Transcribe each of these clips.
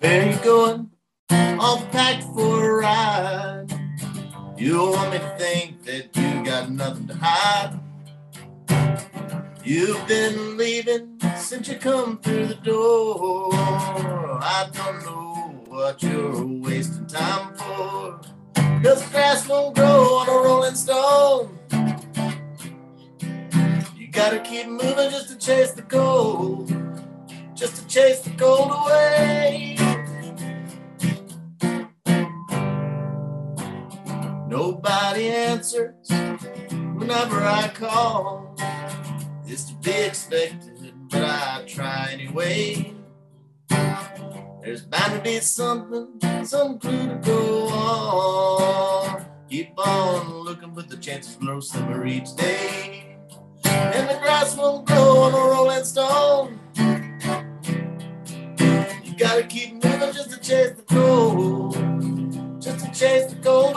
Where you going? All packed for a ride. You want me to think that you got nothing to hide. You've been leaving since you come through the door. I don't know what you're wasting time for. Cause grass won't grow on a rolling stone. You gotta keep moving just to chase the gold. Just to chase the gold away. Nobody answers whenever I call. It's to be expected, but I try anyway. There's bound to be something, some clue to go on. Keep on looking, but the chances grow slimmer each day. And the grass won't grow on a rolling stone. You gotta keep moving just to chase the gold, just to chase the gold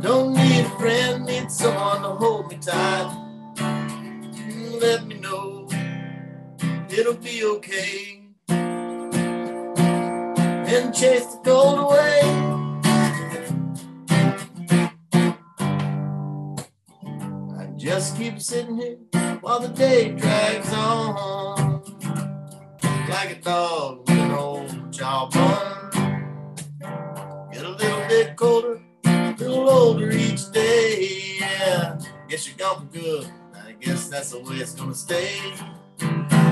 Don't need a friend, need someone to hold me tight. Let me know it'll be okay. And chase the gold away. I just keep sitting here while the day drags on. Like a dog with an old jawbone. Get colder, a little older each day. Yeah, guess you're gone for good. I guess that's the way it's gonna stay.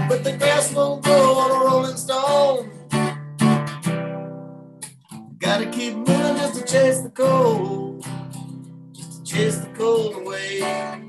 But the grass won't grow on a rolling stone. Gotta keep moving just to chase the cold, just to chase the cold away.